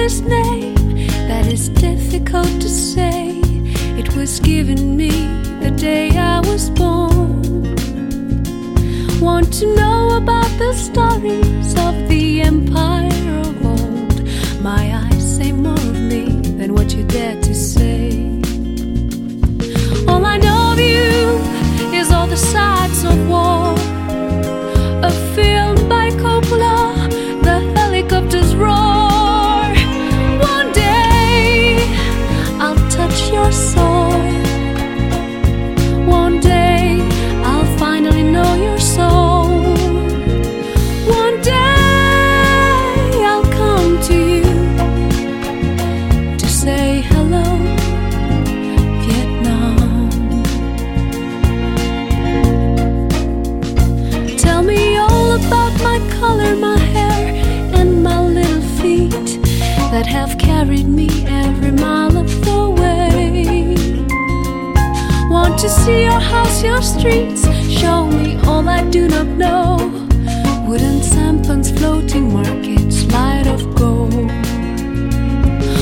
mother's name that is difficult to say. It was given me the day I was born. Want to know about the stories that have carried me every mile of the way. Want to see your house, your streets, show me all I do not know. Wooden sampans, floating market.